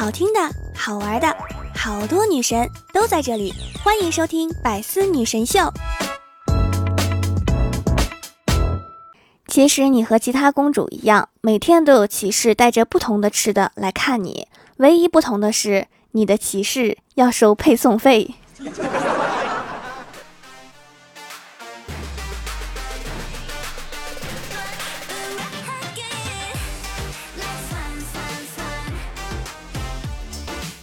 好听的、好玩的，好多女神都在这里，欢迎收听《百思女神秀》。其实你和其他公主一样，每天都有骑士带着不同的吃的来看你，唯一不同的是，你的骑士要收配送费。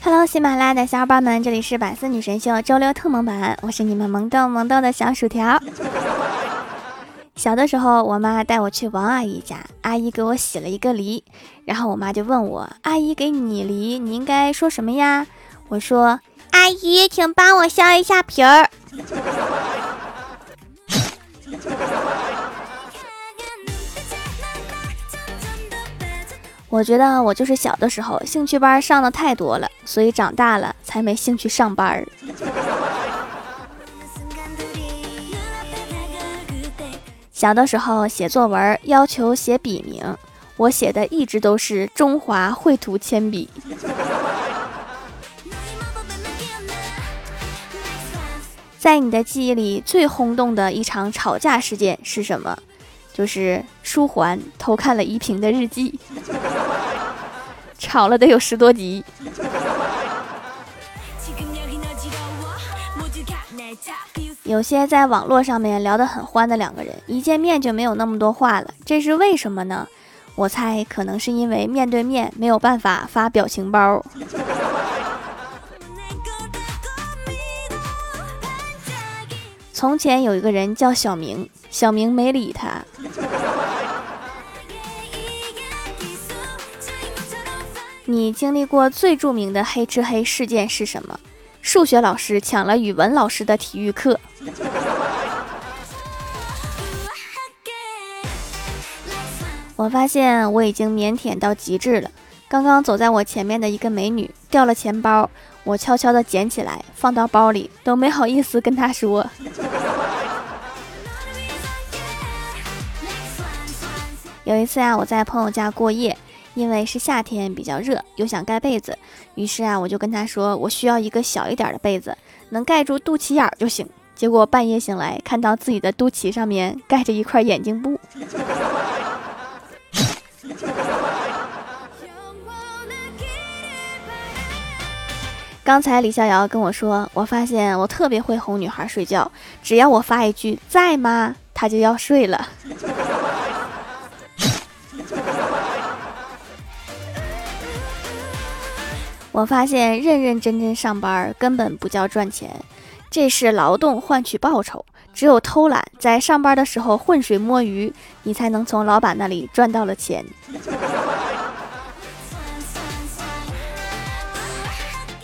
Hello，喜马拉雅的小伙伴们，这里是百思女神秀周六特蒙版，我是你们萌豆萌豆的小薯条。小的时候，我妈带我去王阿姨家，阿姨给我洗了一个梨，然后我妈就问我：“阿姨给你梨，你应该说什么呀？”我说：“阿姨，请帮我削一下皮儿。”我觉得我就是小的时候兴趣班上的太多了，所以长大了才没兴趣上班儿。小的时候写作文要求写笔名，我写的一直都是中华绘图铅笔。在你的记忆里最轰动的一场吵架事件是什么？就是书桓偷看了依萍的日记，吵了得有十多集。有些在网络上面聊得很欢的两个人，一见面就没有那么多话了，这是为什么呢？我猜可能是因为面对面没有办法发表情包。从前有一个人叫小明。小明没理他。你经历过最著名的黑吃黑事件是什么？数学老师抢了语文老师的体育课。我发现我已经腼腆到极致了。刚刚走在我前面的一个美女掉了钱包，我悄悄地捡起来放到包里，都没好意思跟她说。有一次啊，我在朋友家过夜，因为是夏天比较热，又想盖被子，于是啊，我就跟他说，我需要一个小一点的被子，能盖住肚脐眼儿就行。结果半夜醒来，看到自己的肚脐上面盖着一块眼镜布。刚才李逍遥跟我说，我发现我特别会哄女孩睡觉，只要我发一句在吗，她就要睡了。我发现认认真真上班根本不叫赚钱，这是劳动换取报酬。只有偷懒，在上班的时候浑水摸鱼，你才能从老板那里赚到了钱。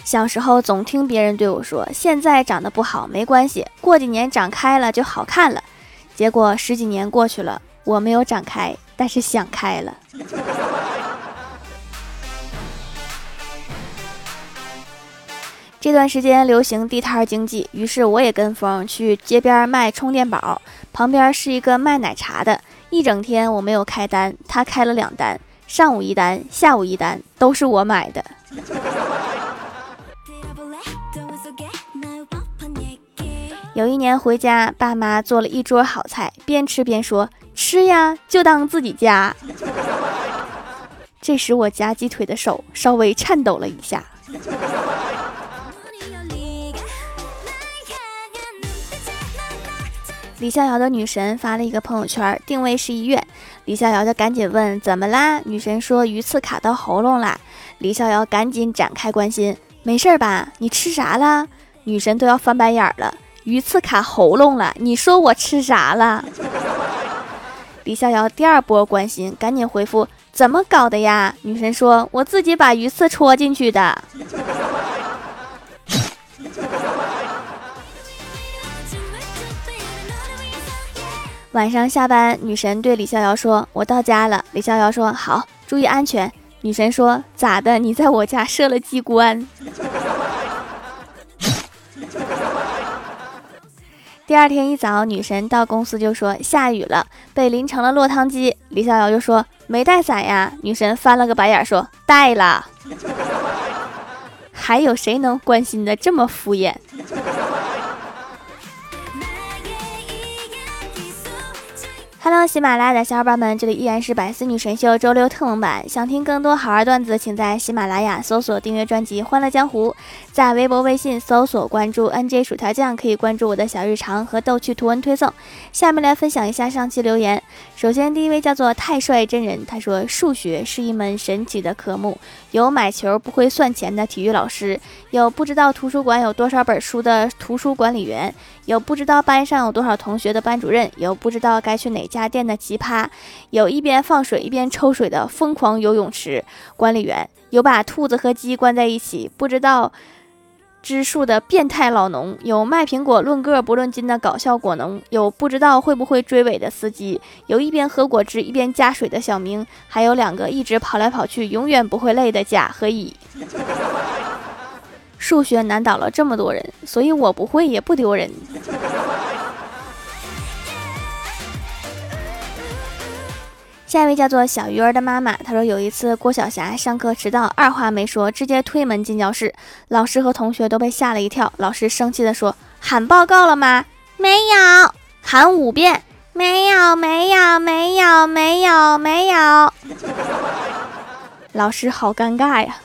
小时候总听别人对我说：“现在长得不好没关系，过几年长开了就好看了。”结果十几年过去了，我没有长开，但是想开了。这段时间流行地摊经济，于是我也跟风去街边卖充电宝。旁边是一个卖奶茶的，一整天我没有开单，他开了两单，上午一单，下午一单，都是我买的。有一年回家，爸妈做了一桌好菜，边吃边说：“吃呀，就当自己家。”这时我夹鸡腿的手稍微颤抖了一下。李逍遥的女神发了一个朋友圈，定位是医院。李逍遥就赶紧问：“怎么啦？”女神说：“鱼刺卡到喉咙啦。”李逍遥赶紧展开关心：“没事吧？你吃啥了？”女神都要翻白眼了：“鱼刺卡喉咙了，你说我吃啥了？” 李逍遥第二波关心，赶紧回复：“怎么搞的呀？”女神说：“我自己把鱼刺戳进去的。”晚上下班，女神对李逍遥说：“我到家了。”李逍遥说：“好，注意安全。”女神说：“咋的？你在我家设了机关？” 第二天一早，女神到公司就说：“下雨了，被淋成了落汤鸡。”李逍遥就说：“没带伞呀。”女神翻了个白眼说：“带了。” 还有谁能关心的这么敷衍？Hello，喜马拉雅的小伙伴们，这里依然是百思女神秀周六特蒙版。想听更多好玩段子，请在喜马拉雅搜索订阅专辑《欢乐江湖》，在微博、微信搜索关注 NJ 薯条酱，可以关注我的小日常和逗趣图文推送。下面来分享一下上期留言。首先，第一位叫做太帅真人，他说：“数学是一门神奇的科目，有买球不会算钱的体育老师，有不知道图书馆有多少本书的图书管理员，有不知道班上有多少同学的班主任，有不知道该去哪。”家电的奇葩，有一边放水一边抽水的疯狂游泳池管理员，有把兔子和鸡关在一起不知道知数的变态老农，有卖苹果论个不论斤的搞笑果农，有不知道会不会追尾的司机，有一边喝果汁一边加水的小明，还有两个一直跑来跑去永远不会累的甲和乙。数学难倒了这么多人，所以我不会也不丢人。下一位叫做小鱼儿的妈妈，她说有一次郭晓霞上课迟到，二话没说直接推门进教室，老师和同学都被吓了一跳。老师生气的说：“喊报告了吗？没有，喊五遍，没有，没有，没有，没有，没有。”老师好尴尬呀。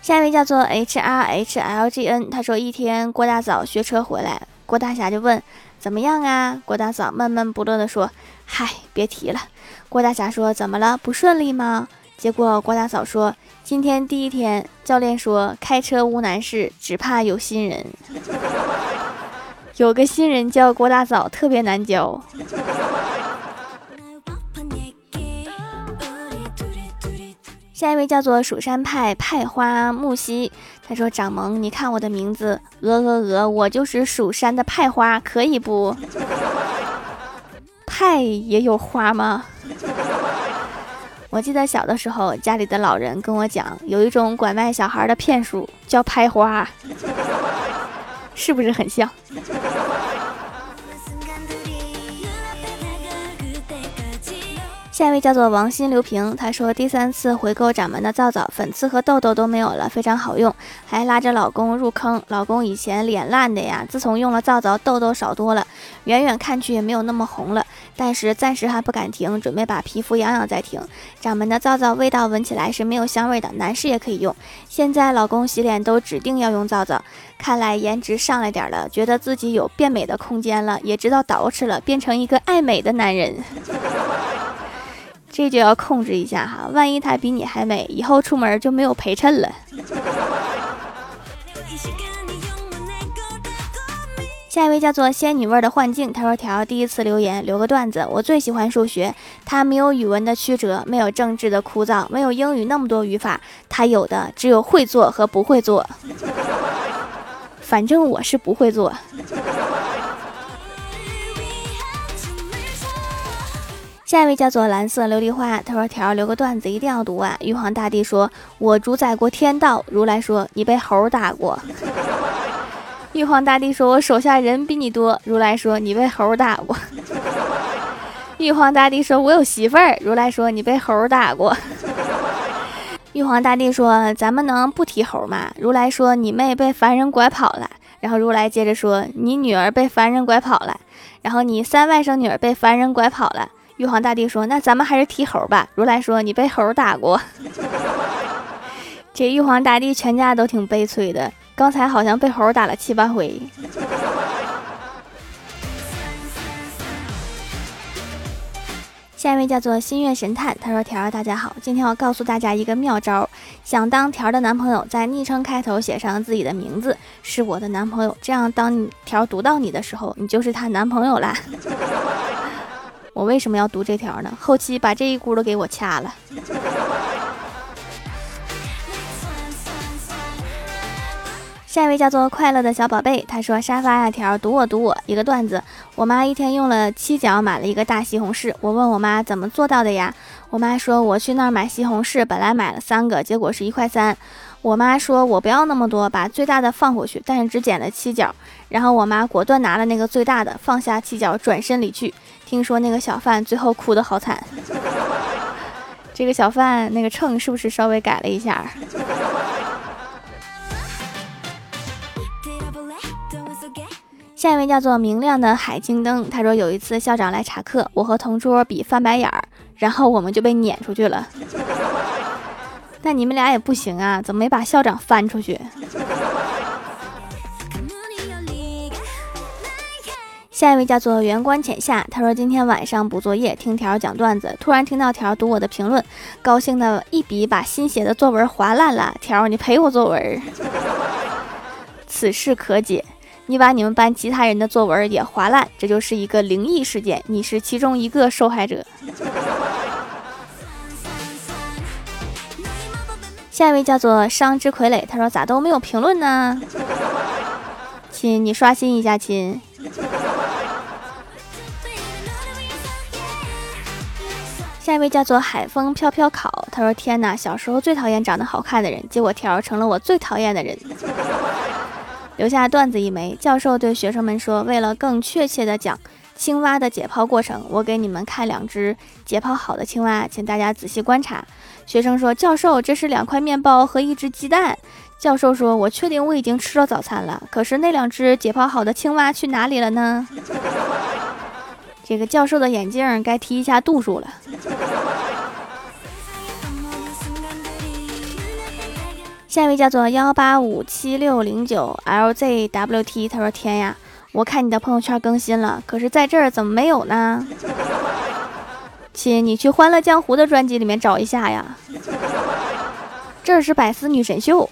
下一位叫做 H R H L G N，他说一天郭大嫂学车回来。郭大侠就问：“怎么样啊？”郭大嫂闷闷不乐地说：“嗨，别提了。”郭大侠说：“怎么了？不顺利吗？”结果郭大嫂说：“今天第一天，教练说开车无难事，只怕有新人。有个新人叫郭大嫂，特别难教。”下一位叫做蜀山派派花木兮，他说：“掌门，你看我的名字，鹅鹅鹅，我就是蜀山的派花，可以不？派也有花吗？” 我记得小的时候，家里的老人跟我讲，有一种拐卖小孩的骗术，叫拍花，是不是很像？下一位叫做王心刘平，他说第三次回购掌门的皂皂，粉刺和痘痘都没有了，非常好用，还拉着老公入坑。老公以前脸烂的呀，自从用了皂皂，痘痘少多了，远远看去也没有那么红了。但是暂时还不敢停，准备把皮肤养养再停。掌门的皂皂味道闻起来是没有香味的，男士也可以用。现在老公洗脸都指定要用皂皂，看来颜值上来点了，觉得自己有变美的空间了，也知道捯饬了，变成一个爱美的男人。这就要控制一下哈，万一她比你还美，以后出门就没有陪衬了。下一位叫做仙女味的幻境，他说：“条第一次留言，留个段子。我最喜欢数学，它没有语文的曲折，没有政治的枯燥，没有英语那么多语法，它有的只有会做和不会做。反正我是不会做。”下一位叫做蓝色琉璃花，他说：“条留个段子，一定要读啊！”玉皇大帝说：“我主宰过天道。”如来说：“你被猴打过。”玉皇大帝说：“我手下人比你多。”如来说：“你被猴打过。”玉皇大帝说：“我有媳妇儿。”如来说：“你被猴打过。”玉皇大帝说：“咱们能不提猴吗？”如来说：“你妹被凡人拐跑了。”然后如来接着说：“你女儿被凡人拐跑了。”然后你三外甥女儿被凡人拐跑了。玉皇大帝说：“那咱们还是提猴吧。”如来说：“你被猴打过。” 这玉皇大帝全家都挺悲催的，刚才好像被猴打了七八回。下一位叫做新月神探，他说：“条儿大家好，今天要告诉大家一个妙招，想当条儿的男朋友，在昵称开头写上自己的名字，是我的男朋友，这样当条读到你的时候，你就是他男朋友啦。” 我为什么要读这条呢？后期把这一轱辘给我掐了。下一位叫做快乐的小宝贝，他说：“沙发呀条，读我读我一个段子。我妈一天用了七角买了一个大西红柿，我问我妈怎么做到的呀？我妈说我去那儿买西红柿，本来买了三个，结果是一块三。我妈说我不要那么多，把最大的放回去，但是只捡了七角。然后我妈果断拿了那个最大的，放下七角，转身离去。”听说那个小贩最后哭得好惨，这个小贩那个秤是不是稍微改了一下？下一位叫做明亮的海晶灯，他说有一次校长来查课，我和同桌比翻白眼儿，然后我们就被撵出去了。那你们俩也不行啊，怎么没把校长翻出去？下一位叫做圆观浅夏，他说今天晚上补作业，听条讲段子，突然听到条读我的评论，高兴的一笔把新写的作文划烂了。条，你赔我作文。此事可解。你把你们班其他人的作文也划烂，这就是一个灵异事件，你是其中一个受害者。下一位叫做伤之傀儡，他说咋都没有评论呢？亲，你刷新一下亲。下一位叫做海风飘飘烤，他说天哪，小时候最讨厌长得好看的人，结果条成了我最讨厌的人。留下段子一枚。教授对学生们说：“为了更确切地讲青蛙的解剖过程，我给你们看两只解剖好的青蛙，请大家仔细观察。”学生说：“教授，这是两块面包和一只鸡蛋。”教授说：“我确定我已经吃了早餐了，可是那两只解剖好的青蛙去哪里了呢？”这个教授的眼镜该提一下度数了。下一位叫做幺八五七六零九 LZWT，他说：“天呀，我看你的朋友圈更新了，可是在这儿怎么没有呢？亲，你去《欢乐江湖》的专辑里面找一下呀，这是百思女神秀。”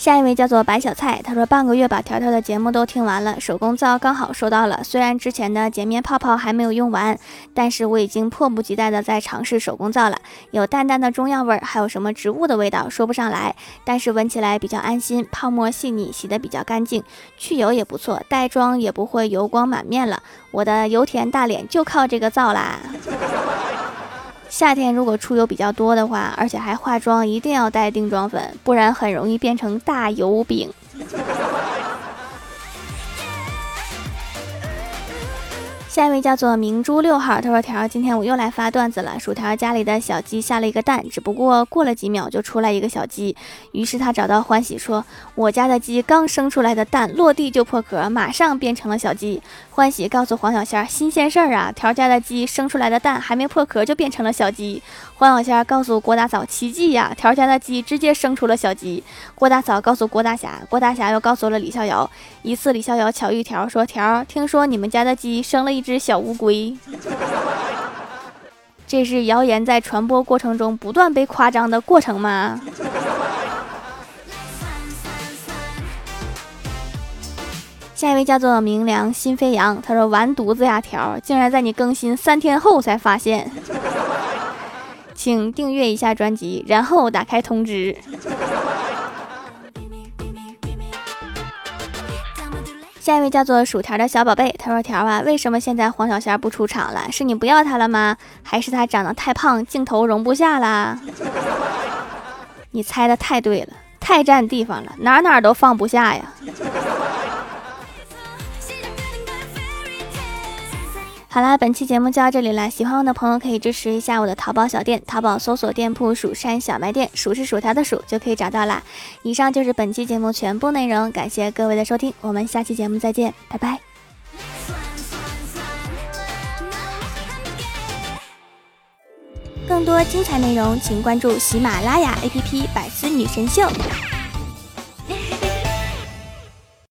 下一位叫做白小菜，他说半个月把条条的节目都听完了，手工皂刚好收到了。虽然之前的洁面泡泡还没有用完，但是我已经迫不及待的在尝试手工皂了。有淡淡的中药味儿，还有什么植物的味道，说不上来，但是闻起来比较安心，泡沫细腻，洗的比较干净，去油也不错，带妆也不会油光满面了。我的油田大脸就靠这个皂啦。夏天如果出油比较多的话，而且还化妆，一定要带定妆粉，不然很容易变成大油饼。下一位叫做明珠六号，他说：“条，今天我又来发段子了。薯条家里的小鸡下了一个蛋，只不过过了几秒就出来一个小鸡。于是他找到欢喜说：我家的鸡刚生出来的蛋落地就破壳，马上变成了小鸡。欢喜告诉黄小仙儿：新鲜事儿啊，条家的鸡生出来的蛋还没破壳就变成了小鸡。黄小仙告诉郭大嫂：奇迹呀，条家的鸡直接生出了小鸡。郭大嫂告诉郭大侠，郭大侠又告诉了李逍遥。一次李逍遥巧遇条说：条，听说你们家的鸡生了一。一只小乌龟，这是谣言在传播过程中不断被夸张的过程吗？下一位叫做明良心飞扬，他说完犊子呀条，竟然在你更新三天后才发现，请订阅一下专辑，然后打开通知。下一位叫做薯条的小宝贝，他说：“条啊，为什么现在黄小仙不出场了？是你不要他了吗？还是他长得太胖，镜头容不下啦？”你猜的太对了，太占地方了，哪哪都放不下呀。好啦，本期节目就到这里了。喜欢我的朋友可以支持一下我的淘宝小店，淘宝搜索店铺“蜀山小卖店”，数是薯条的数就可以找到啦。以上就是本期节目全部内容，感谢各位的收听，我们下期节目再见，拜拜。更多精彩内容，请关注喜马拉雅 APP《百思女神秀》。